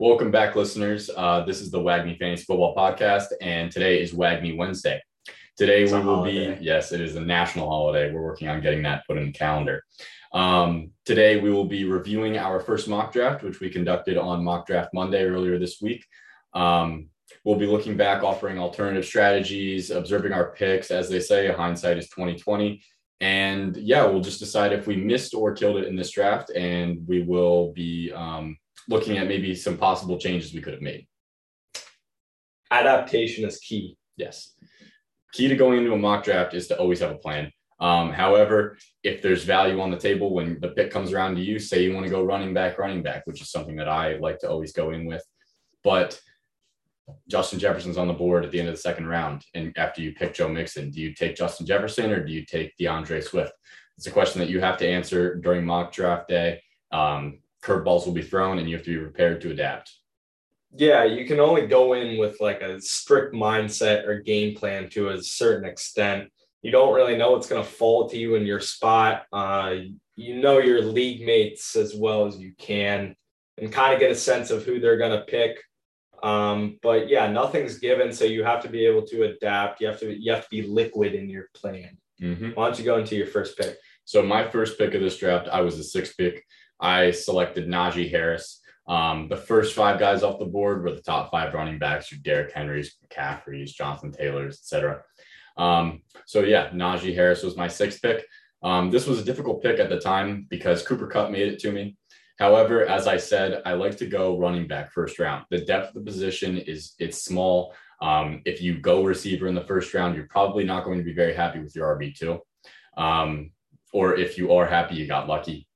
Welcome back, listeners. Uh, this is the WAGMI Fantasy Football Podcast, and today is WAGMI Wednesday. Today It's we will holiday. be, yes, it is a national holiday. We're working on getting that put in the calendar. Um, today we will be reviewing our first mock draft, which we conducted on Mock Draft Monday earlier this week. Um, we'll be looking back, offering alternative strategies, observing our picks. As they say, hindsight is 2020. And yeah, we'll just decide if we missed or killed it in this draft, and we will be um, looking at maybe some possible changes we could have made. Adaptation is key. Yes. Key to going into a mock draft is to always have a plan. Um, however, if there's value on the table when the pick comes around to you, say you want to go running back, running back, which is something that I like to always go in with. But Justin Jefferson's on the board at the end of the second round. And after you pick Joe Mixon, do you take Justin Jefferson or do you take D'Andre Swift? It's a question that you have to answer during mock draft day. Um, curveballs will be thrown and you have to be prepared to adapt. Yeah, you can only go in with like a strict mindset or game plan to a certain extent. You don't really know what's going to fall to you in your spot. Uh, you know your league mates as well as you can and kind of get a sense of who they're going to pick. Um, but yeah, nothing's given, so you have to be able to adapt. You have to you have to be liquid in your plan. Mm-hmm. Why don't you go into your first pick? So my first pick of this draft, I was the sixth pick. I selected Najee Harris. Um, the first five guys off the board were the top five running backs: your Derrick Henrys, McCaffrey's, Jonathan Taylor's, etc. Um, so yeah, Najee Harris was my sixth pick. Um, this was a difficult pick at the time because Cooper Kupp made it to me. However, as I said, I like to go running back first round. The depth of the position is it's small. Um, if you go receiver in the first round, you're probably not going to be very happy with your RB two. Um, or if you are happy, you got lucky.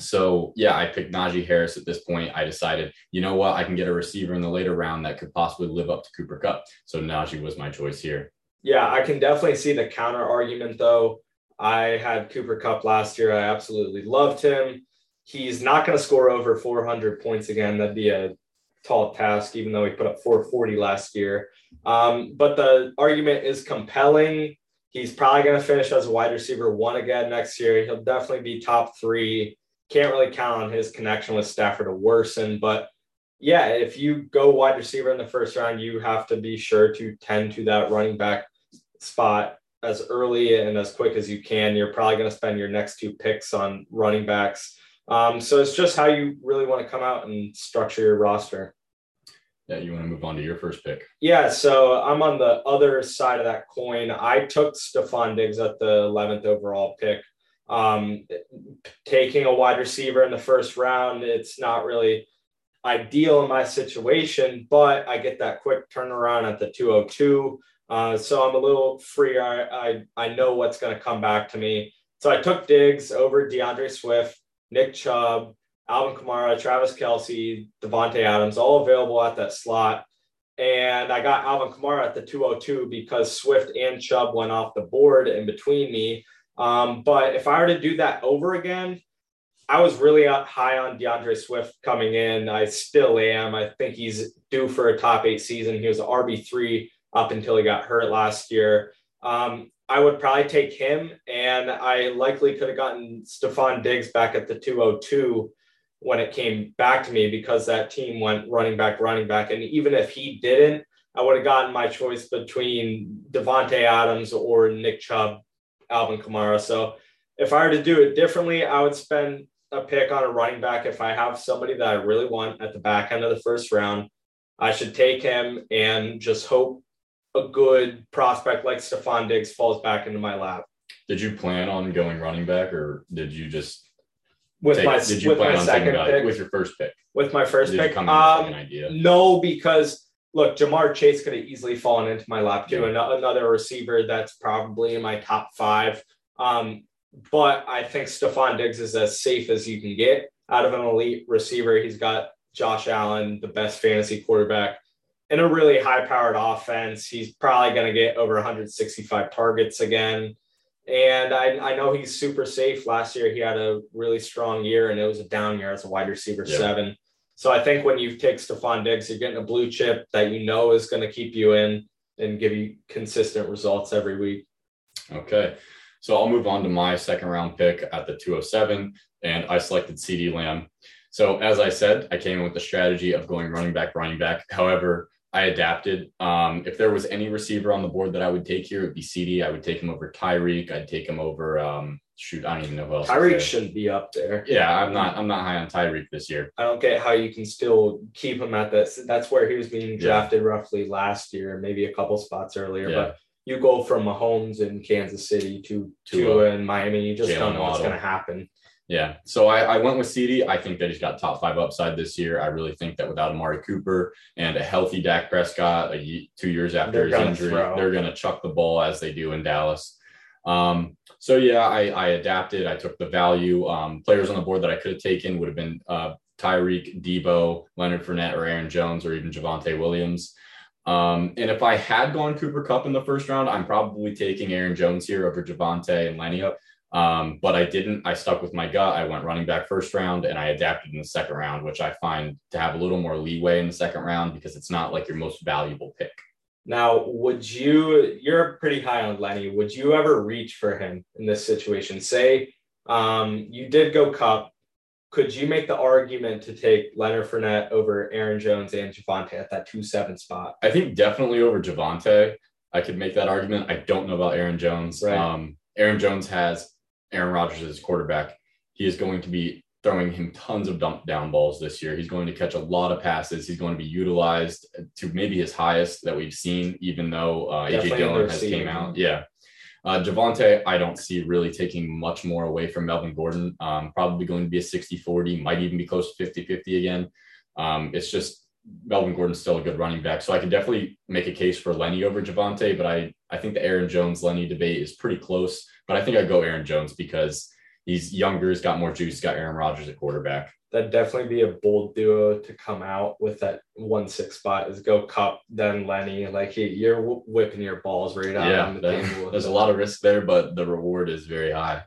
So yeah, I picked Najee Harris at this point. I decided, you know what, I can get a receiver in the later round that could possibly live up to Cooper Kupp. So Najee was my choice here. Yeah, I can definitely see the counter argument though. I had Cooper Kupp last year. I absolutely loved him. He's not going to score over 400 points again. That'd be a tall task, even though he put up 440 last year. Um, but the argument is compelling. He's probably going to finish as a wide receiver one again next year. He'll definitely be top three. Can't really count on his connection with Stafford to worsen. But yeah, if you go wide receiver in the first round, you have to be sure to tend to that running back spot as early and as quick as you can. You're probably going to spend your next two picks on running backs. Um, so it's just how you really want to come out and structure your roster. Yeah, you want to move on to your first pick. Yeah, so I'm on the other side of that coin. I took Stefon Diggs at the 11th overall pick. Um, taking a wide receiver in the first round, it's not really ideal in my situation, but I get that quick turnaround at the 202. Uh, so I'm a little freer. I, I, I know what's going to come back to me. So I took Diggs over D'Andre Swift, Nick Chubb, Alvin Kamara, Travis Kelce, Davante Adams, all available at that slot. And I got Alvin Kamara at the 202 because Swift and Chubb went off the board in between me. Um, but if I were to do that over again, I was really high on D'Andre Swift coming in. I still am. I think he's due for a top eight season. He was an RB3 up until he got hurt last year. Um, I would probably take him, and I likely could have gotten Stefon Diggs back at the 202 when it came back to me because that team went running back, running back. And even if he didn't, I would have gotten my choice between Davante Adams or Nick Chubb, Alvin Kamara. So if I were to do it differently, I would spend a pick on a running back if I have somebody that I really want at the back end of the first round. I should take him and just hope a good prospect like Stefon Diggs falls back into my lap. Did you plan on going running back, or did you just With take, my did you with plan my on second pick, with your first pick? with my first Did pick, you come in with um, an idea? no, because look, Ja'Marr Chase could have easily fallen into my lap too. Yeah. Another receiver that's probably in my top five. Um, but I think Stefon Diggs is as safe as you can get out of an elite receiver. He's got Josh Allen, the best fantasy quarterback, in a really high powered offense. He's probably going to get over 165 targets again. And I, I know he's super safe. Last year, he had a really strong year, and it was a down year as a wide receiver Yeah. seven. So I think when you take Stefon Diggs, you're getting a blue chip that you know is going to keep you in and give you consistent results every week. Okay. So I'll move on to my second round pick at the 207, and I selected CeeDee Lamb. So as I said, I came in with the strategy of going running back, running back. However, I adapted. Um, if there was any receiver on the board that I would take here, it would be CeeDee. I would take him over Tyreek. I'd take him over um, shoot, I don't even know who else. Tyreek shouldn't be up there. Yeah, I'm not. I'm not high on Tyreek this year. I don't get how you can still keep him at that. That's where he was being drafted yeah. roughly last year, maybe a couple spots earlier. Yeah. But you go from Mahomes in Kansas City to Tua in Miami, you just Jaylen don't know what's going to happen. Yeah. So I, I, went with CeeDee. I think that he's got top five upside this year. I really think that without Amari Cooper and a healthy Dak Prescott, a, two years after they're his injury, throw. they're going to chuck the ball as they do in Dallas. Um, so yeah, I, I, adapted. I took the value. Um, players on the board that I could have taken would have been uh, Tyreek, Deebo, Leonard Fournette, or Aaron Jones, or even Javonte Williams. Um, and if I had gone Cooper Kupp in the first round, I'm probably taking Aaron Jones here over Javonte and Lenny. Um, but I didn't. I stuck with my gut. I went running back first round and I adapted in the second round, which I find to have a little more leeway in the second round because it's not like your most valuable pick. Now, would you, you're pretty high on Lenny. Would you ever reach for him in this situation? Say um, you did go Kupp. Could you make the argument to take Leonard Fournette over Aaron Jones and Javonte at that 2 7 spot? I think definitely over Javonte. I could make that argument. I don't know about Aaron Jones. Right. Um, Aaron Jones has Aaron Rodgers as quarterback. He is going to be throwing him tons of dump down balls this year. He's going to catch a lot of passes. He's going to be utilized to maybe his highest that we've seen, even though uh, AJ Dillon has came out. Yeah. Uh, Javonte, I don't see really taking much more away from Melvin Gordon. Um, probably going to be a 60 40, might even be close to 50 50 again. Um, it's just Melvin Gordon's still a good running back. So I can definitely make a case for Lenny over Javonte, but I, I think the Aaron Jones Lenny debate is pretty close. But I think I'd go Aaron Jones because he's younger, he's got more juice, got Aaron Rodgers at quarterback. That'd definitely be a bold duo to come out with that one six spot is go Kupp, then Lenny. Like he, you're whipping your balls right out yeah, on the table. There's a lot of risk there, but the reward is very high.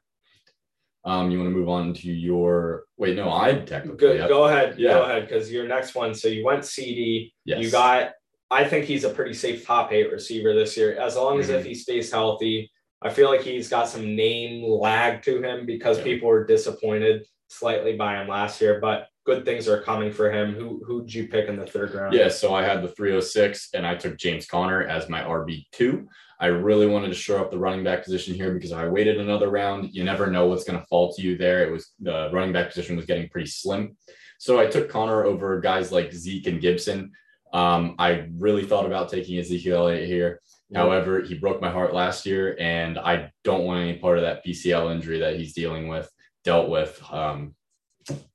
Um, you want to move on to your wait? No, I technically go, go ahead. Yeah. Go ahead because your next one. So you went CeeDee. Yes. You got. I think he's a pretty safe top eight receiver this year, as long as mm-hmm. if he stays healthy. I feel like he's got some name lag to him because yeah. people were disappointed slightly by him last year, but good things are coming for him. Who who'd you pick in the third round? Yeah, so I had the 306 and I took James Conner as my RB2. I really wanted to shore up the running back position here because if I waited another round, you never know what's going to fall to you there. It was the running back position was getting pretty slim. So I took Conner over guys like Zeke and Gibson. Um, I really thought about taking Ezekiel Elliott here. However, he broke my heart last year, and I don't want any part of that PCL injury that he's dealing with, dealt with, um,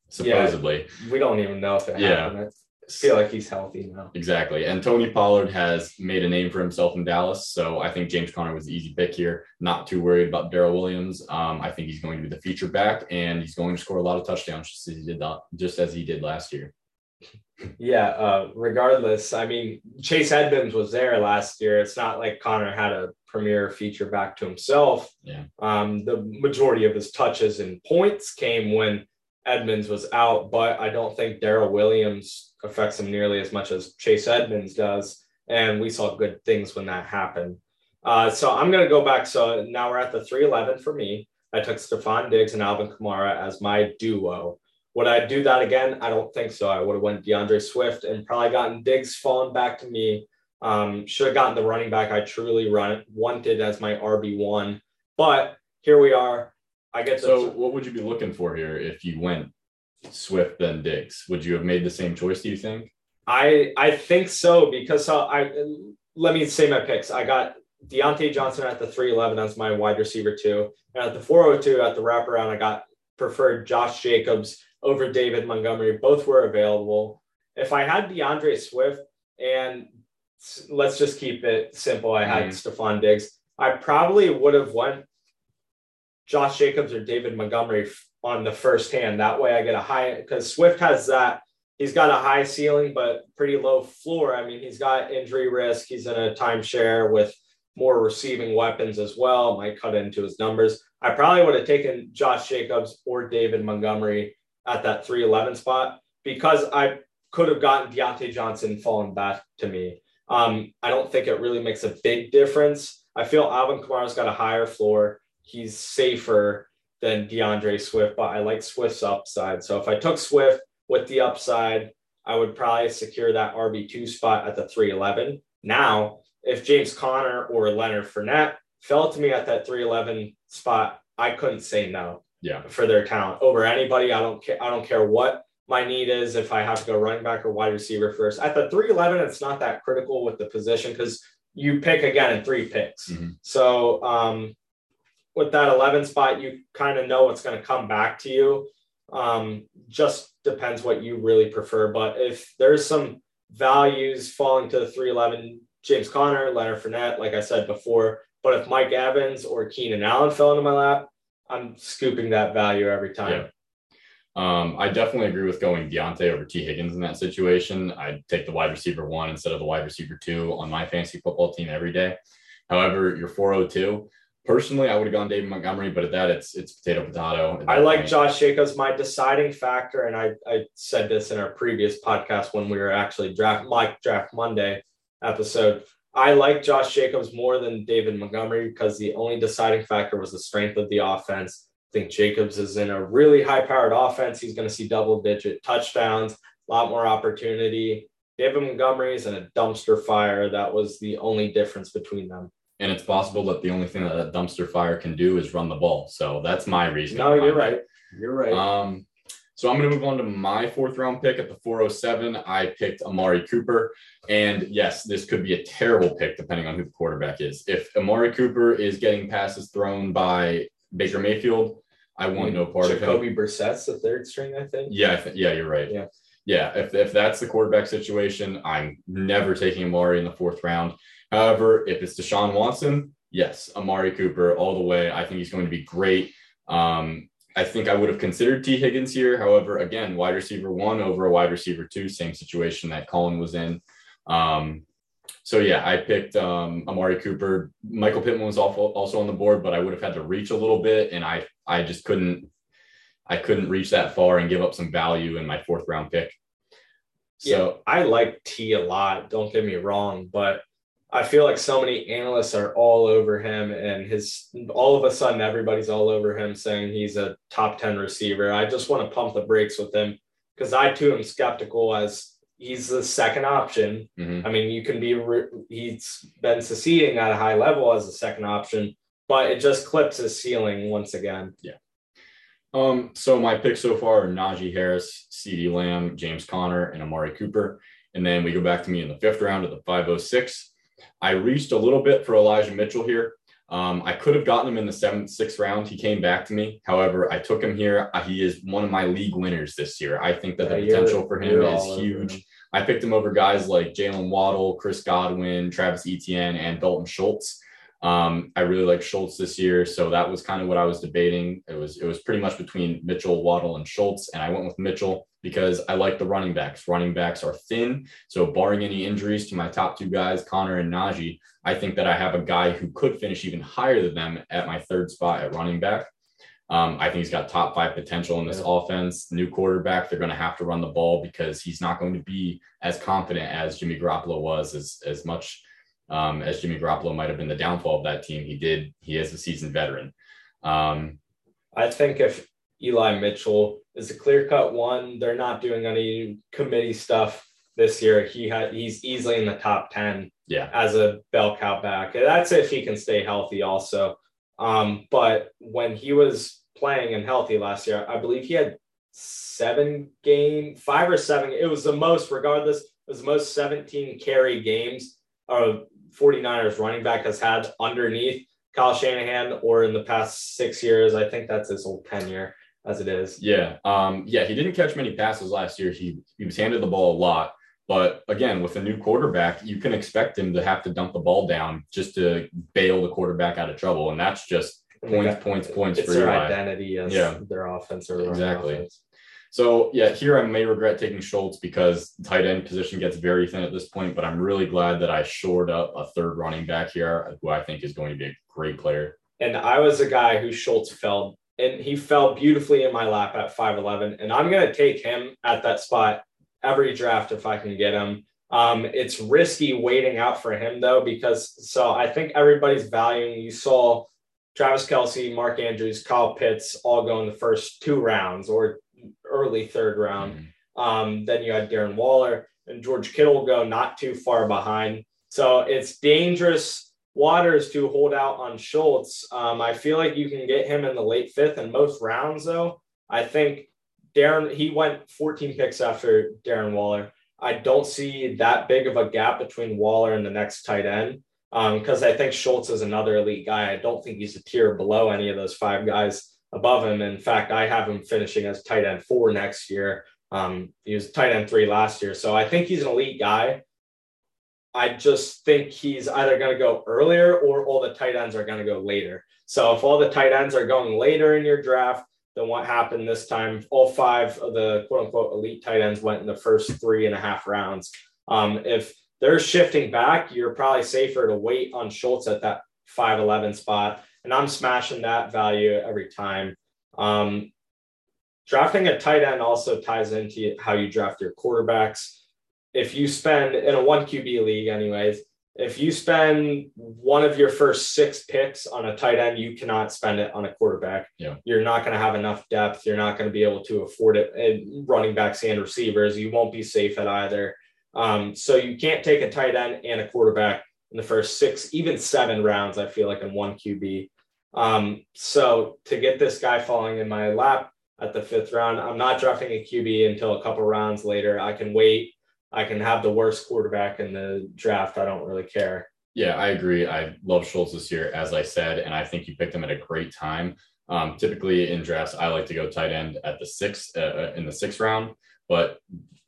supposedly. Yeah, we don't even know if it yeah. happened. I feel like he's healthy now. Exactly. And Tony Pollard has made a name for himself in Dallas. So I think James Conner was the easy pick here. Not too worried about Darrel Williams. Um, I think he's going to be the feature back and he's going to score a lot of touchdowns just as he did, just as he did last year. Yeah, uh, regardless, I mean, Chase Edmonds was there last year. It's not like Conner had a premier feature back to himself. Yeah. Um, the majority of his touches and points came when Edmonds was out, but I don't think Darrel Williams affects him nearly as much as Chase Edmonds does. And we saw good things when that happened. Uh, so I'm going to go back. So now we're at the 311 for me. I took Stefon Diggs and Alvin Kamara as my duo. Would I do that again? I don't think so. I would have went D'Andre Swift and probably gotten Diggs falling back to me. Um, should have gotten the running back I truly run wanted as my RB one, but here we are. I get so. what would you be looking for here if you went Swift then Diggs? Would you have made the same choice? Do you think? I I think so because I let me say my picks. I got Diontae Johnson at the 311 as my wide receiver two. And at the 402 at the wraparound, I got preferred Josh Jacobs over David Montgomery. Both were available. If I had D'Andre Swift and let's just keep it simple, I had mm. Stefon Diggs. I probably would have went Josh Jacobs or David Montgomery on the first hand. That way I get a high because Swift has that. He's got a high ceiling, but pretty low floor. I mean, he's got injury risk. He's in a timeshare with more receiving weapons as well. Might cut into his numbers. I probably would have taken Josh Jacobs or David Montgomery at that 311 spot because I could have gotten Diontae Johnson falling back to me. Um, I don't think it really makes a big difference. I feel Alvin Kamara's got a higher floor. He's safer than D'Andre Swift, but I like Swift's upside. So if I took Swift, with the upside, I would probably secure that RB2 spot at the 311. Now, if James Conner or Leonard Fournette fell to me at that 311 spot, I couldn't say no. Yeah. For their talent over anybody. I don't care. I don't care what my need is if I have to go running back or wide receiver first. At the 311, it's not that critical with the position because you pick again in three picks. Mm-hmm. So um, with that 11 spot, you kind of know what's going to come back to you. Um, just depends what you really prefer. But if there's some values falling to the 311, James Conner, Leonard Fournette, like I said before. But if Mike Evans or Keenan Allen fell into my lap, I'm scooping that value every time. Yeah. Um, I definitely agree with going Diontae over Tee Higgins in that situation. I'd take the wide receiver one instead of the wide receiver two on my fantasy football team every day. However, your 402, personally, I would have gone David Montgomery, but at that, it's it's potato potato. I like point. Josh Jacobs. My deciding factor, and I, I said this in our previous podcast when we were actually draft Mike Draft Monday episode. I like Josh Jacobs more than David Montgomery because the only deciding factor was the strength of the offense. I think Jacobs is in a really high powered offense. He's going to see double digit touchdowns, a lot more opportunity. David Montgomery is in a dumpster fire. That was the only difference between them. And it's possible that the only thing that a dumpster fire can do is run the ball. So that's my reason. No, you're right. You're right. Um, so I'm going to move on to my fourth round pick at the 407. I picked Amari Cooper. And yes, this could be a terrible pick depending on who the quarterback is. If Amari Cooper is getting passes thrown by Baker Mayfield, I want no part Jacoby of him. Jacoby Brissett's the third string, I think. Yeah, th- yeah, you're right. Yeah. Yeah, if, if that's the quarterback situation, I'm never taking Amari in the fourth round. However, if it's Deshaun Watson, yes, Amari Cooper all the way. I think he's going to be great. Um, I think I would have considered Tee Higgins here. However, again, wide receiver one over a wide receiver two, same situation that Colin was in. Um, so yeah, I picked um, Amari Cooper. Michael Pittman was also on the board, but I would have had to reach a little bit, and I I just couldn't I couldn't reach that far and give up some value in my fourth round pick. So yeah, I like T a lot. Don't get me wrong, but I feel like so many analysts are all over him, and his all of a sudden everybody's all over him saying he's a top 10 receiver. I just want to pump the brakes with him because I too am skeptical as he's the second option. Mm-hmm. I mean, you can be, re- he's been succeeding at a high level as a second option, but it just clips his ceiling once again. Yeah. Um, so my picks so far are Najee Harris, CeeDee Lamb, James Conner, and Amari Cooper. And then we go back to me in the fifth round of the 506. I reached a little bit for Elijah Mitchell here. Um, I could have gotten him in the seventh, sixth round. He came back to me. However, I took him here. Uh, he is one of my league winners this year. I think that yeah, the potential for him is huge. I picked him over guys like Jaylen Waddle, Chris Godwin, Travis Etienne, and Dalton Schultz. Um, I really like Schultz this year, so that was kind of what I was debating. It was it was pretty much between Mitchell, Waddle, and Schultz, and I went with Mitchell because I like the running backs. Running backs are thin, so barring any injuries to my top two guys, Conner and Najee, I think that I have a guy who could finish even higher than them at my third spot at running back. Um, I think he's got top five potential in this yeah. offense. New quarterback, they're going to have to run the ball because he's not going to be as confident as Jimmy Garoppolo was, as as much um, as Jimmy Garoppolo might have been the downfall of that team. He did. He is a seasoned veteran. Um, I think if Eli Mitchell is a clear cut one, they're not doing any committee stuff this year. He had he's easily in the top ten. Yeah, as a bell cow back. That's if he can stay healthy, also. Um, but when he was playing and healthy last year, I believe he had seven game, five or seven. It was the most, regardless, it was the most 17 carry games of 49ers running back has had underneath Kyle Shanahan or in the past six years. I think that's his whole tenure as it is. Yeah. Um, yeah, he didn't catch many passes last year. He he was handed the ball a lot. But again, with a new quarterback, you can expect him to have to dump the ball down just to bail the quarterback out of trouble. And that's just points, got, points, points for their identity as yeah. their offense or exactly. Offense. So yeah, here I may regret taking Schultz because tight end position gets very thin at this point, but I'm really glad that I shored up a third running back here, who I think is going to be a great player. And I was a guy who Schultz fell and he fell beautifully in my lap at 5'11. And I'm gonna take him at that spot every draft if I can get him. Um, it's risky waiting out for him though, because so I think everybody's valuing you saw Travis Kelce, Mark Andrews, Kyle Pitts all go in the first two rounds or early third round. Mm-hmm. Um, then you had Darren Waller and George Kittle go not too far behind. So it's dangerous waters to hold out on Schultz. Um, I feel like you can get him in the late fifth and most rounds, though. I think Darren, he went 14 picks after Darren Waller. I don't see that big of a gap between Waller and the next tight end because um, I think Schultz is another elite guy. I don't think he's a tier below any of those five guys above him. In fact, I have him finishing as tight end four next year. Um, he was tight end three last year. So I think he's an elite guy. I just think he's either going to go earlier or all the tight ends are going to go later. So if all the tight ends are going later in your draft, then what happened this time? All five of the quote unquote elite tight ends went in the first three and a half rounds. Um, if they're shifting back, you're probably safer to wait on Schultz at that 5'11 spot. And I'm smashing that value every time. Um, drafting a tight end also ties into how you draft your quarterbacks. If you spend in a one QB league, anyways, if you spend one of your first six picks on a tight end, you cannot spend it on a quarterback. Yeah. You're not going to have enough depth. You're not going to be able to afford it in running backs and receivers. You won't be safe at either. Um, so you can't take a tight end and a quarterback in the first six, even seven rounds, I feel like in one QB. Um, so to get this guy falling in my lap, at the fifth round. I'm not drafting a QB until a couple rounds later. I can wait. I can have the worst quarterback in the draft. I don't really care. Yeah, I agree. I love Schultz this year, as I said, and I think you picked him at a great time. Um, typically in drafts, I like to go tight end at the sixth uh, uh in the sixth round, but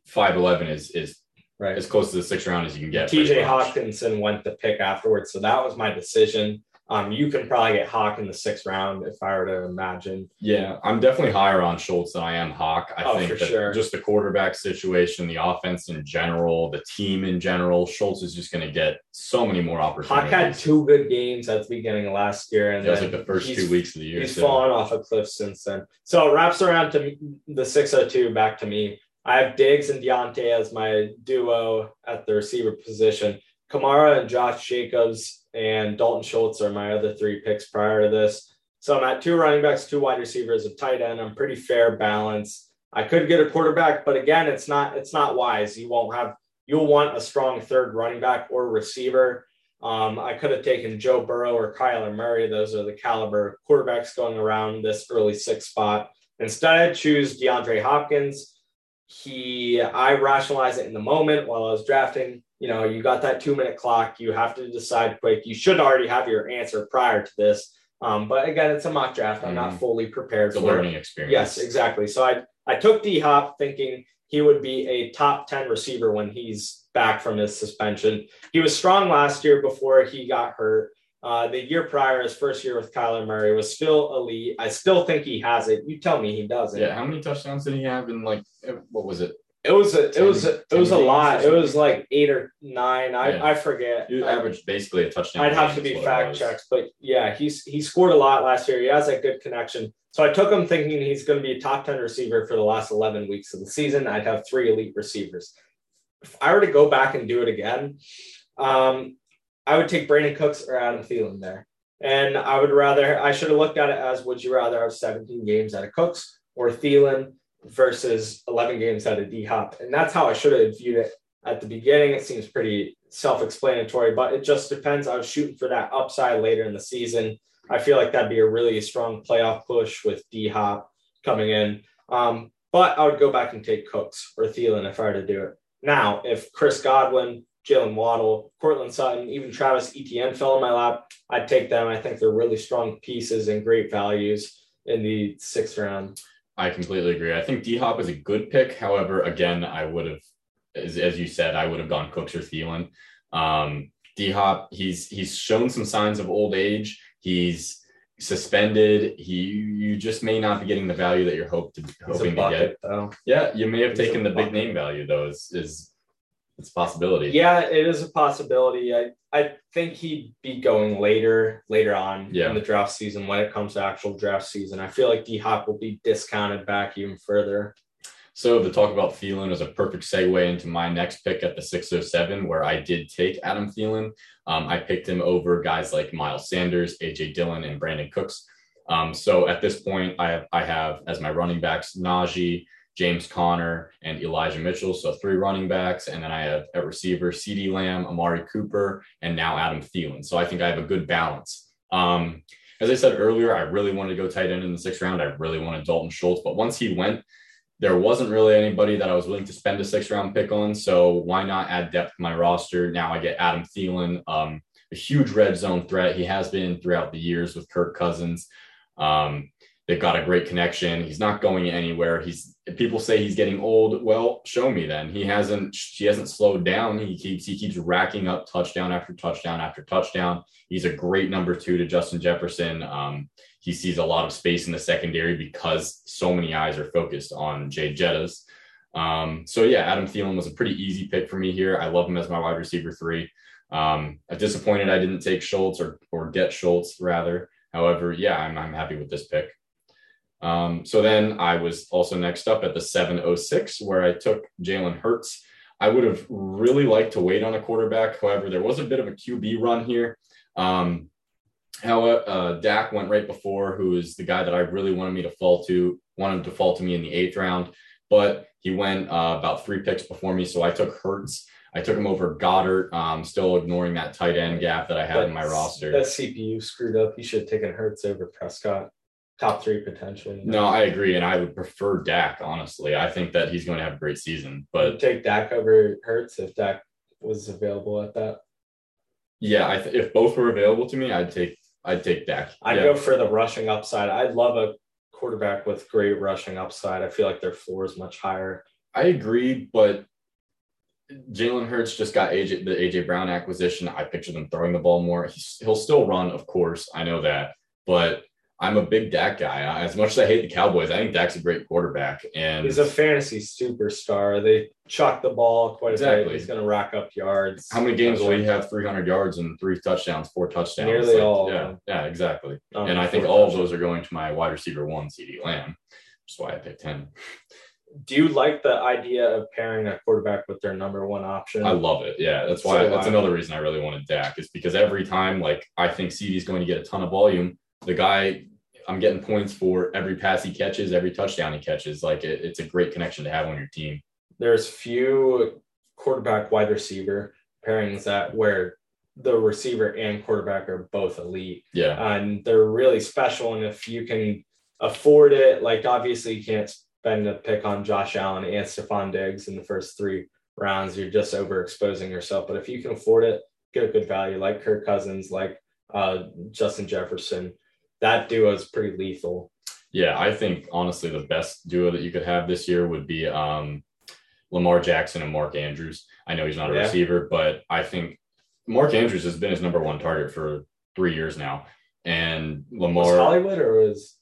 five eleven is is right as close to the sixth round as you can get. TJ Hockenson went the pick afterwards, so that was my decision. Um, you can probably get Hawk in the sixth round if I were to imagine. Yeah, I'm definitely higher on Schultz than I am Hawk. I oh, think that sure. just the quarterback situation, the offense in general, the team in general, Schultz is just going to get so many more opportunities. Hawk had two good games at the beginning of last year, and it was like the first two weeks of the year. He's so. fallen off a cliff since then. So it wraps around to the 602 back to me. I have Diggs and Diontae as my duo at the receiver position. Kamara and Josh Jacobs and Dalton Schultz are my other three picks prior to this. So I'm at two running backs, two wide receivers, a tight end. I'm pretty fair balance. I could get a quarterback, but again, it's not it's not wise. You won't have you'll want a strong third running back or receiver. Um, I could have taken Joe Burrow or Kyler Murray. Those are the caliber quarterbacks going around this early six spot. Instead, I choose DeAndre Hopkins. He I rationalize it in the moment while I was drafting you know, you got that two minute clock. You have to decide quick. You should already have your answer prior to this. Um, but again, it's a mock draft. I'm mm not mm-hmm. fully prepared. It's a learning experience. Yes, exactly. So I I took D Hop thinking he would be a top 10 receiver when he's back from his suspension. He was strong last year before he got hurt. Uh, the year prior, his first year with Kyler Murray was still elite. I still think he has it. You tell me he doesn't. Yeah. How many touchdowns did he have in like, what was it? It was a it was a, it was a lot. It was like eight or nine. I, yeah. I forget. You averaged basically a touchdown. I'd have to be fact checked, but yeah, he's he scored a lot last year. He has a good connection. So I took him thinking he's going to be a top ten receiver for the last eleven weeks of the season. I'd have three elite receivers. If I were to go back and do it again, um, I would take Brandin Cooks or Adam Thielen there. And I would rather I should have looked at it as would you rather have 17 games out of Cooks or Thielen versus 11 games out of D Hop. And that's how I should have viewed it at the beginning. It seems pretty self explanatory, but it just depends. I was shooting for that upside later in the season. I feel like that'd be a really strong playoff push with D Hop coming in. Um, but I would go back and take Cooks or Thielen if I were to do it. Now, if Chris Godwin, Jaylen Waddle, Courtland Sutton, even Travis Etienne fell in my lap, I'd take them. I think they're really strong pieces and great values in the sixth round. I completely agree. I think D Hop is a good pick. However, again, I would have, as, as you said, I would have gone Cooks or Thielen. Um, D Hop, he's he's shown some signs of old age. He's suspended. He you just may not be getting the value that you're hope to, hoping bucket, to get. Though. Yeah, you may have he's taken the bucket. big name value though. Is is it's a possibility. Yeah, it is a possibility. I I think he'd be going later later on yeah. in the draft season when it comes to actual draft season. I feel like D Hop will be discounted back even further. So the talk about Thielen is a perfect segue into my next pick at the 607, where I did take Adam Thielen. Um, I picked him over guys like Miles Sanders, AJ Dillon, and Brandin Cooks. Um, so at this point, I have I have as my running backs Najee, James Conner, and Elijah Mitchell. So three running backs. And then I have at receiver CeeDee Lamb, Amari Cooper, and now Adam Thielen. So I think I have a good balance. Um, as I said earlier, I really wanted to go tight end in the sixth round. I really wanted Dalton Schultz, but once he went, there wasn't really anybody that I was willing to spend a sixth round pick on. So why not add depth to my roster? Now I get Adam Thielen, um, a huge red zone threat. He has been throughout the years with Kirk Cousins. Um, they've got a great connection. He's not going anywhere. He's people say he's getting old. Well, show me then. He hasn't he hasn't slowed down. He keeps he keeps racking up touchdown after touchdown after touchdown. He's a great number two to Justin Jefferson. Um, he sees a lot of space in the secondary because so many eyes are focused on Jay Jettas. Um, so yeah, Adam Thielen was a pretty easy pick for me here. I love him as my wide receiver three. Um, I'm disappointed I didn't take Schultz or or get Schultz rather. However, yeah, I'm, I'm happy with this pick. Um, so then I was also next up at the 706, where I took Jalen Hurts. I would have really liked to wait on a quarterback. However, there was a bit of a QB run here. Um, however, uh, Dak went right before, who is the guy that I really wanted me to fall to, wanted to fall to me in the eighth round, but he went uh, about three picks before me. So I took Hurts. I took him over Goedert, um, still ignoring that tight end gap that I had in my roster. That CPU screwed up. You should have taken Hurts over Prescott top three potentially. No, I agree, and I would prefer Dak. Honestly, I think that he's going to have a great season. But take Dak over Hurts if Dak was available at that. Yeah, I th- if both were available to me, I'd take I'd take Dak. I'd yeah. go for the rushing upside. I'd love a quarterback with great rushing upside. I feel like their floor is much higher. I agree, but Jalen Hurts just got AJ the AJ Brown acquisition. I picture them throwing the ball more. He's, he'll still run, of course. I know that, but I'm a big Dak guy. As much as I hate the Cowboys, I think Dak's a great quarterback. And he's a fantasy superstar. They chuck the ball quite exactly. a bit. He's going to rack up yards. How many games will he have 300 yards and three touchdowns, four touchdowns? Nearly like, all. Yeah, yeah, exactly. Um, and I think all of those are going to my wide receiver one, CeeDee Lamb, which is why I picked him. Do you like the idea of pairing a quarterback with their number one option? I love it. Yeah, that's why. So that's another reason I really wanted Dak is because every time, like, I think CeeDee's going to get a ton of volume. The guy I'm getting points for every pass he catches, every touchdown he catches. Like it, it's a great connection to have on your team. There's few quarterback wide receiver pairings that where the receiver and quarterback are both elite. Yeah. And they're really special. And if you can afford it, like obviously you can't spend a pick on Josh Allen and Stefon Diggs in the first three rounds. You're just overexposing yourself. But if you can afford it, get a good value like Kirk Cousins, like uh, Justin Jefferson that duo is pretty lethal. Yeah, I think honestly the best duo that you could have this year would be um, Lamar Jackson and Mark Andrews. I know he's not a yeah. receiver, but I think Mark Andrews has been his number one target for three years now. And Lamar was Hollywood or was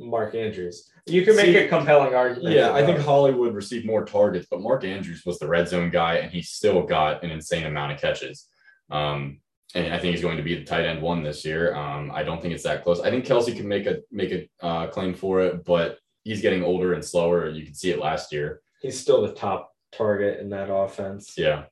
Mark Andrews? You can make See, a compelling argument. Yeah, I think Hollywood received more targets, but Mark Andrews was the red zone guy, and he still got an insane amount of catches. Um, and I think he's going to be the tight end one this year. Um, I don't think it's that close. I think Kelce can make a make a uh, claim for it, but he's getting older and slower. You can see it last year. He's still the top target in that offense. Yeah.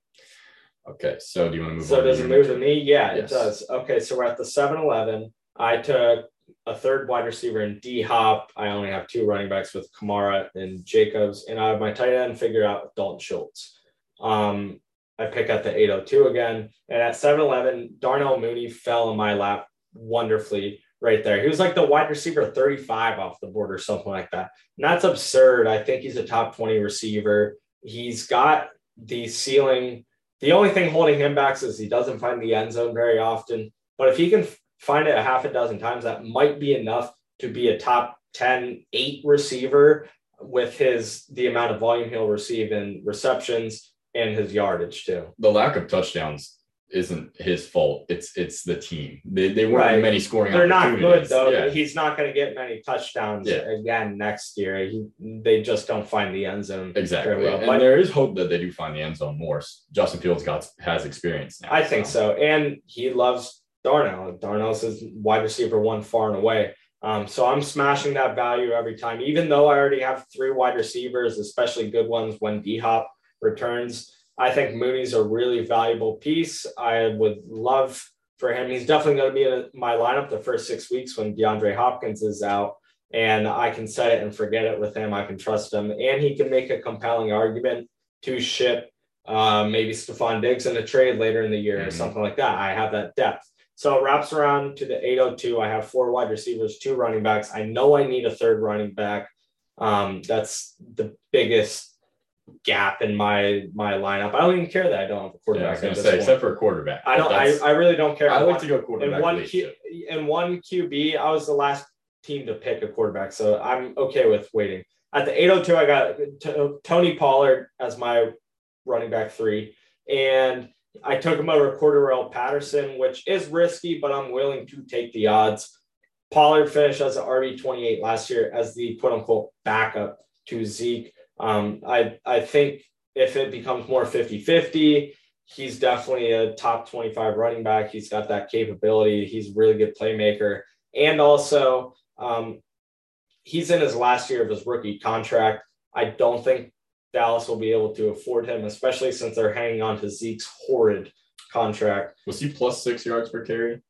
Okay, so do you want to move? So does it move to me? Yeah, yes. it does. Okay, so we're at the 7-Eleven. I took a third wide receiver in D Hop. I only have two running backs with Kamara and Jacobs, and I have my tight end figured out with Dalton Schultz. Um, I pick up the 802 again. And at 7 Eleven, Darnell Mooney fell in my lap wonderfully right there. He was like the wide receiver 35 off the board or something like that. And that's absurd. I think he's a top 20 receiver. He's got the ceiling. The only thing holding him back is he doesn't find the end zone very often. But if he can find it a half a dozen times, that might be enough to be a top 10, 8 receiver with his the amount of volume he'll receive in receptions and his yardage too. The lack of touchdowns isn't his fault. It's it's the team. They, they weren't right. many scoring. They're not good though. Yeah. He's not going to get many touchdowns yeah. again next year. He, they just don't find the end zone exactly. Well. And but, there is hope that they do find the end zone more. Justin Fields got has experience now. I so. think so, and he loves Darnell. Darnell's his wide receiver one far and away. Um, so I'm smashing that value every time, even though I already have three wide receivers, especially good ones when D Hop returns. I think Mooney's a really valuable piece. I would love for him. He's definitely going to be in my lineup the first six weeks when DeAndre Hopkins is out. and I can set it and forget it with him. I can trust him, and he can make a compelling argument to ship uh, maybe Stefon Diggs in a trade later in the year mm-hmm. or something like that. I have that depth. So it wraps around to the 802. I have four wide receivers, two running backs. I know I need a third running back. Um, that's the biggest gap in my my lineup. I don't even care that I don't have a quarterback. Yeah, I was to say, point. except for a quarterback. I don't. I, I really don't care. I like to go quarterback. In one Q, in one QB, I was the last team to pick a quarterback, so I'm okay with waiting. At the 802, I got t- Tony Pollard as my running back three, and I took him over Cordarrelle Patterson, which is risky, but I'm willing to take the odds. Pollard finished as an RB 28 last year as the quote unquote backup to Zeke. Um, I, I think if it becomes more 50 50, he's definitely a top 25 running back. He's got that capability. He's a really good playmaker. And also, um, he's in his last year of his rookie contract. I don't think Dallas will be able to afford him, especially since they're hanging on to Zeke's horrid contract. Was he plus six yards per carry?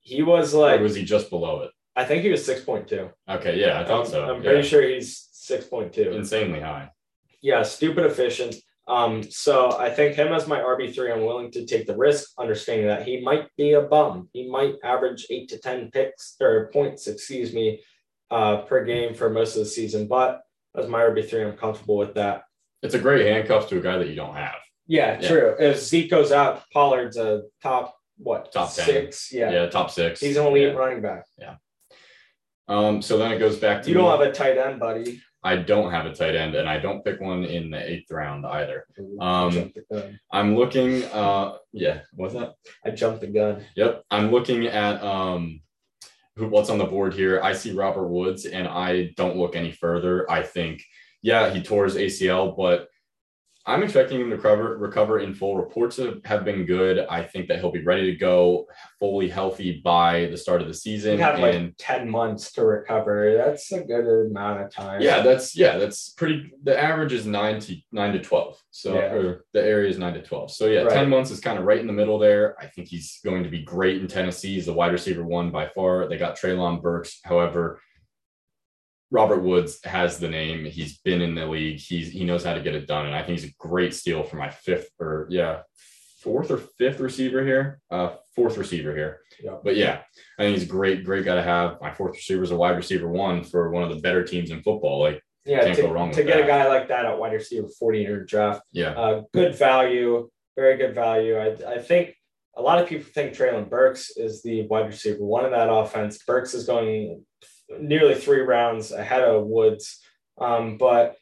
He was like, or was he just below it? I think he was 6.2. Okay, yeah, I thought I'm, so. I'm yeah. pretty sure he's 6.2. Insanely high. Yeah, stupid efficient. Um, so I think him as my RB3, I'm willing to take the risk, understanding that he might be a bum. He might average eight to 10 picks or points, excuse me, uh, per game for most of the season. But as my RB3, I'm comfortable with that. It's a great handcuff to a guy that you don't have. Yeah, yeah. true. If Zeke goes out, Pollard's a top, what, top six? 10. Yeah. Yeah, top six. He's an elite yeah. running back. Yeah. Um, so then it goes back to you don't have a tight end, buddy. I don't have a tight end, and I don't pick one in the eighth round either. Um, I'm looking. Uh, yeah, what's that? I jumped the gun. Yep, I'm looking at um, who what's on the board here. I see Robert Woods, and I don't look any further. I think, yeah, he tore his ACL, but I'm expecting him to recover, recover in full. Reports have been good. I think that he'll be ready to go fully healthy by the start of the season. He had and, like 10 months to recover. That's a good amount of time. Yeah, that's yeah, that's pretty the average is nine to nine to 12. So yeah. or the area is nine to 12. So yeah, right. 10 months is kind of right in the middle there. I think he's going to be great in Tennessee. He's the wide receiver one by far. They got Treylon Burks. However, Robert Woods has the name. He's been in the league. He's he knows how to get it done, and I think he's a great steal for my fifth or yeah fourth or fifth receiver here. Uh, fourth receiver here. Yeah. But yeah, I think he's a great, great guy to have. My fourth receiver is a wide receiver one for one of the better teams in football. Like yeah, can't to, go wrong to get that. a guy like that at wide receiver 40 in your draft. Yeah. Uh, good value, very good value. I, I think a lot of people think Treylon Burks is the wide receiver one in that offense. Burks is going nearly three rounds ahead of Woods. Um, but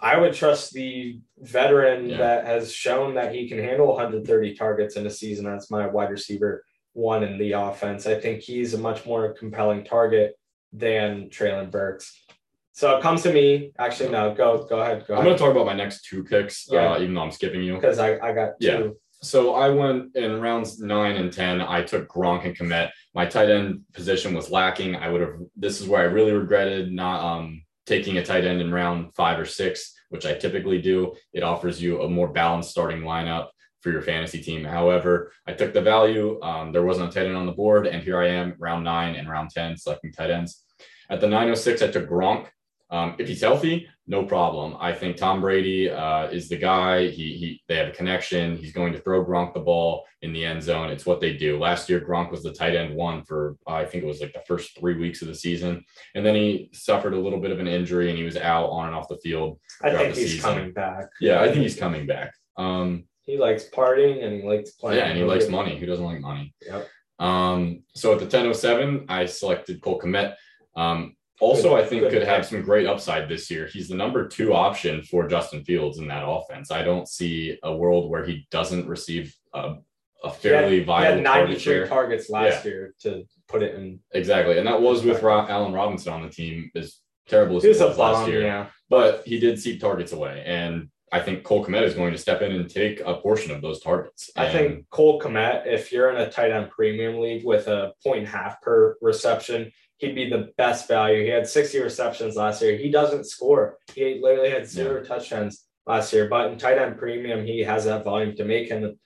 I would trust the veteran yeah. that has shown that he can handle 130 targets in a season as my wide receiver one in the offense. I think he's a much more compelling target than Treylon Burks. So it comes to me. Actually, no, go go ahead. Go I'm going to talk about my next two picks, yeah. uh, even though I'm skipping you. Because I, I got yeah. two. So I went in rounds nine and 10. I took Gronk and Kmet. My tight end position was lacking. I would have, this is where I really regretted not um, taking a tight end in round five or six, which I typically do. It offers you a more balanced starting lineup for your fantasy team. However, I took the value. Um, there wasn't a tight end on the board. And here I am, round nine and round 10, selecting tight ends. At the 906, I took Gronk. Um, if he's healthy, no problem. I think Tom Brady uh, is the guy. He, he they have a connection. He's going to throw Gronk the ball in the end zone. It's what they do. Last year, Gronk was the tight end one for I think it was like the first three weeks of the season, and then he suffered a little bit of an injury and he was out on and off the field. I think he's season. coming back. Yeah, I think he's coming back. Um, he likes partying and he likes playing. Yeah, and he likes money. Who doesn't like money? Yep. Um, so at the 1007, I selected Cole Kmet. Um, also, I think could have some great upside this year. He's the number two option for Justin Fields in that offense. I don't see a world where he doesn't receive a, a fairly he had, viable he had 93 targets last yeah. year to put it in. Exactly. And that was with Ro- Allen Robinson on the team, as terrible as he was, was last year. Yeah. But he did seek targets away. And I think Cole Kmet is going to step in and take a portion of those targets. And I think Cole Kmet, if you're in a tight end premium league with a point half per reception, he'd be the best value. He had 60 receptions last year. He doesn't score. He literally had zero yeah. touchdowns last year, but in tight end premium, he has that volume to make him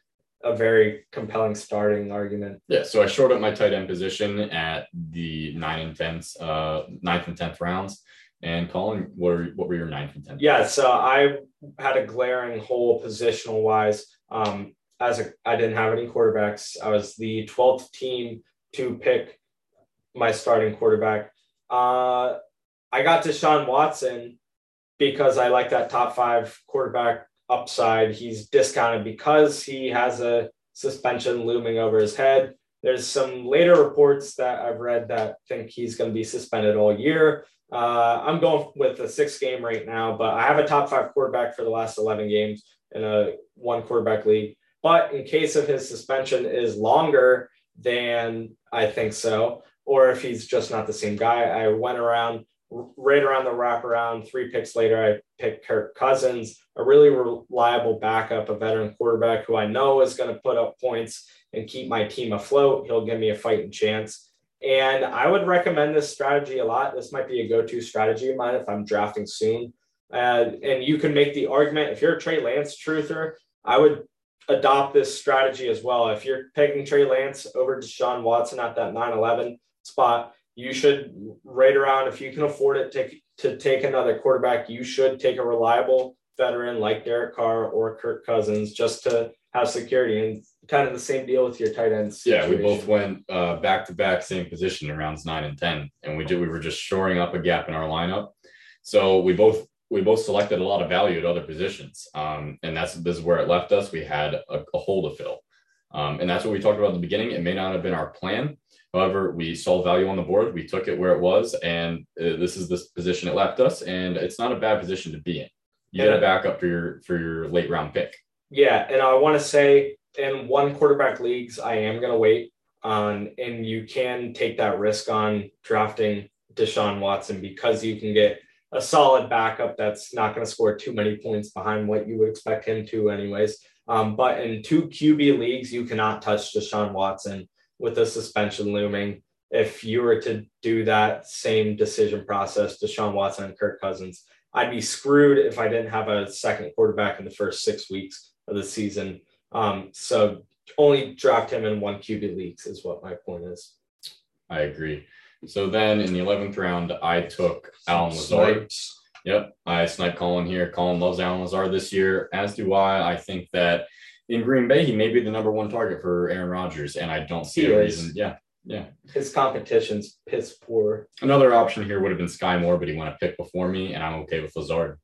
a very compelling starting argument. Yeah, so I shored up my tight end position at the nine and tenth, uh, ninth and tenth rounds. And Colin, what were, what were your ninth and tenth? Yeah, so I had a glaring hole positional wise. Um, as a, I didn't have any quarterbacks. I was the twelfth team to pick my starting quarterback. Uh, I got Deshaun Watson because I like that top five quarterback upside. He's discounted because he has a suspension looming over his head. There's some later reports that I've read that think he's going to be suspended all year. Uh, I'm going with a six game right now, but I have a top five quarterback for the last 11 games in a one quarterback league. But in case of his suspension is longer than I think so, or if he's just not the same guy, I went around right around the wraparound. Three picks later, I picked Kirk Cousins, a really reliable backup, a veteran quarterback who I know is going to put up points and keep my team afloat. He'll give me a fighting chance. And I would recommend this strategy a lot. This might be a go to strategy of mine if I'm drafting soon. Uh, and you can make the argument if you're a Trey Lance truther, I would adopt this strategy as well. If you're picking Trey Lance over Deshaun Watson at that 9 11 spot, you should right around if you can afford it take, to take another quarterback, you should take a reliable veteran like Derek Carr or Kirk Cousins just to have security and kind of the same deal with your tight ends. Yeah, we both went uh, back to back, same position in rounds nine and ten, and we did. We were just shoring up a gap in our lineup. So we both we both selected a lot of value at other positions, um, and that's this is where it left us. We had a, a hole to fill, um, and that's what we talked about at the beginning. It may not have been our plan, However, we saw value on the board. We took it where it was, and uh, this is the position it left us. And it's not a bad position to be in. You get a backup for your for your late round pick. Yeah, and I want to say in one quarterback leagues, I am going to wait on, and you can take that risk on drafting Deshaun Watson because you can get a solid backup that's not going to score too many points behind what you would expect him to, anyways. Um, but in two QB leagues, you cannot touch Deshaun Watson with the suspension looming. If you were to do that same decision process, Deshaun Watson and Kirk Cousins, I'd be screwed if I didn't have a second quarterback in the first six weeks of the season. Um, so only draft him in one QB leagues is what my point is. I agree. So then in the 11th round, I took Allen Lazard. Yep, I sniped Colin here. Colin loves Allen Lazard this year, as do I. I think that in Green Bay, he may be the number one target for Aaron Rodgers, and I don't see he a is. reason. Yeah, yeah. His competition's piss poor. Another option here would have been Skyy Moore, but he went a pick before me, and I'm okay with Lazard.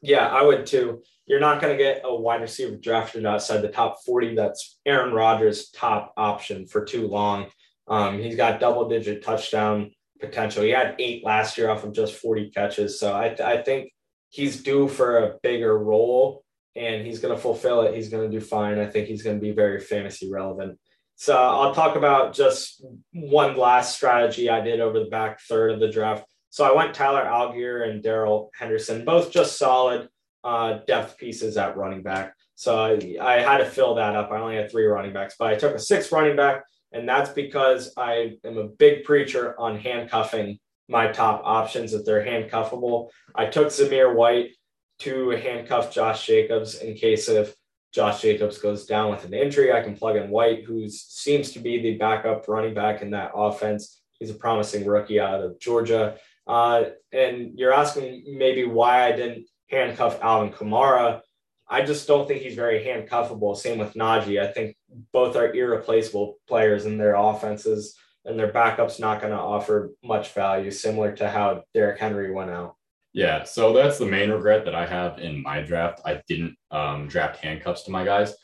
Yeah, I would too. You're not going to get a wide receiver drafted outside the top 40. That's Aaron Rodgers' top option for too long. Um, he's got double digit touchdown potential. He had eight last year off of just 40 catches. So I, I think he's due for a bigger role and he's going to fulfill it. He's going to do fine. I think he's going to be very fantasy relevant. So I'll talk about just one last strategy I did over the back third of the draft. So I went Tyler Allgeier and Darrell Henderson, both just solid uh, depth pieces at running back. So I, I had to fill that up. I only had three running backs, but I took a six running back, and that's because I am a big preacher on handcuffing my top options if they're handcuffable. I took Zamir White to handcuff Josh Jacobs in case if Josh Jacobs goes down with an injury. I can plug in White, who seems to be the backup running back in that offense. He's a promising rookie out of Georgia. Uh, and you're asking maybe why I didn't handcuff Alvin Kamara. I just don't think he's very handcuffable. Same with Najee. I think both are irreplaceable players in their offenses, and their backups not going to offer much value, similar to how Derrick Henry went out. Yeah, so that's the main regret that I have in my draft. I didn't um, draft handcuffs to my guys,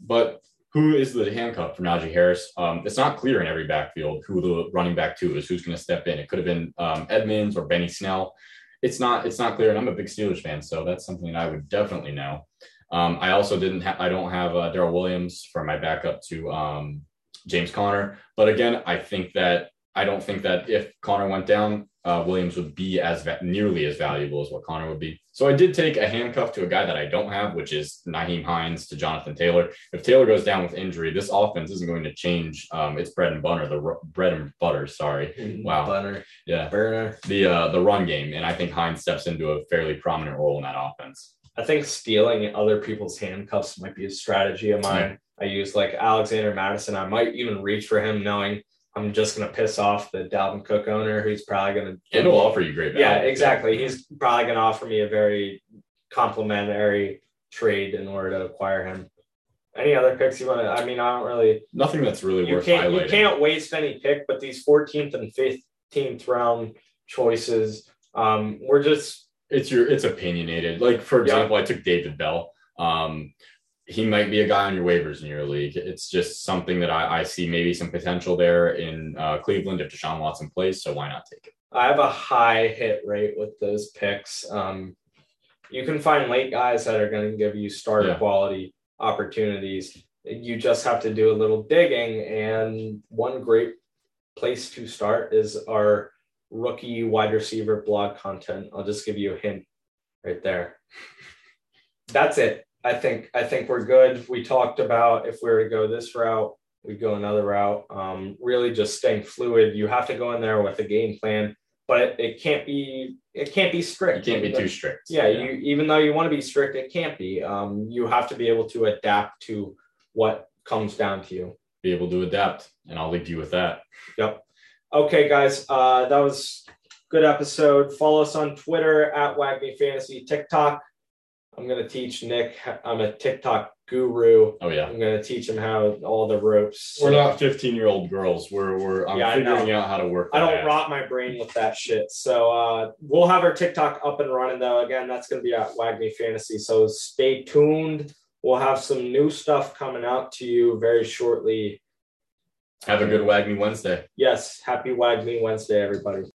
but who is the handcuff for Najee Harris? Um, it's not clear in every backfield who the running back two is, who's going to step in. It could have been um, Edmonds or Benny Snell. It's not. It's not clear, and I'm a big Steelers fan, so that's something I would definitely know. Um, I also didn't. Ha- I don't have uh, Darrel Williams for my backup to um, James Conner, but again, I think that I don't think that if Conner went down, uh, Williams would be as va- nearly as valuable as what Conner would be. So I did take a handcuff to a guy that I don't have, which is Nyheim Hines to Jonathan Taylor. If Taylor goes down with injury, this offense isn't going to change um, its bread and butter, the r- bread and butter. Sorry, mm, wow, butter, yeah, burner. The uh, the run game, and I think Hines steps into a fairly prominent role in that offense. I think stealing other people's handcuffs might be a strategy of mine. I use like Alexander Mattison. I might even reach for him, knowing I'm just gonna piss off the Dalvin Cook owner, who's probably gonna And he'll offer you great value. yeah, exactly. He's probably gonna offer me a very complimentary trade in order to acquire him. Any other picks you want to? I mean, I don't really. Nothing that's really You worth can't. You can't waste any pick, but these 14th and 15th round choices, um, we're just it's your it's opinionated. Like for Yeah. example, I took David Bell. Um, he might be a guy on your waivers in your league. It's just something that I, I see maybe some potential there in uh, Cleveland if Deshaun Watson plays. So why not take it? I have a high hit rate with those picks. Um, you can find late guys that are going to give you starter Yeah. quality opportunities. You just have to do a little digging. And one great place to start is our rookie wide receiver blog content. I'll just give you a hint right there. That's it. I think I think we're good. We talked about if we were to go this route, we go another route. Um, really just staying fluid. You have to go in there with a game plan, but it, it can't be it can't be You strict. can't be too strict. Yeah, you even though you want to be strict, it can't be. Um, you have to be able to adapt to what comes down to you. be able to adapt, and I'll leave you with that. Yep. Okay, guys, uh, that was good episode. Follow us on Twitter at Wagmi Fantasy, TikTok. I'm gonna teach Nick. I'm a TikTok guru. Oh yeah. I'm gonna teach him how all the ropes. We're not 15 year old girls. We're we're I'm Yeah, figuring out how to work. I don't out. rot my brain with that shit. So uh, we'll have our TikTok up and running though. Again, that's gonna be at Wagmi Fantasy. So stay tuned. We'll have some new stuff coming out to you very shortly. Have a good Wagmi Wednesday. Yes, happy Wagmi Wednesday, everybody.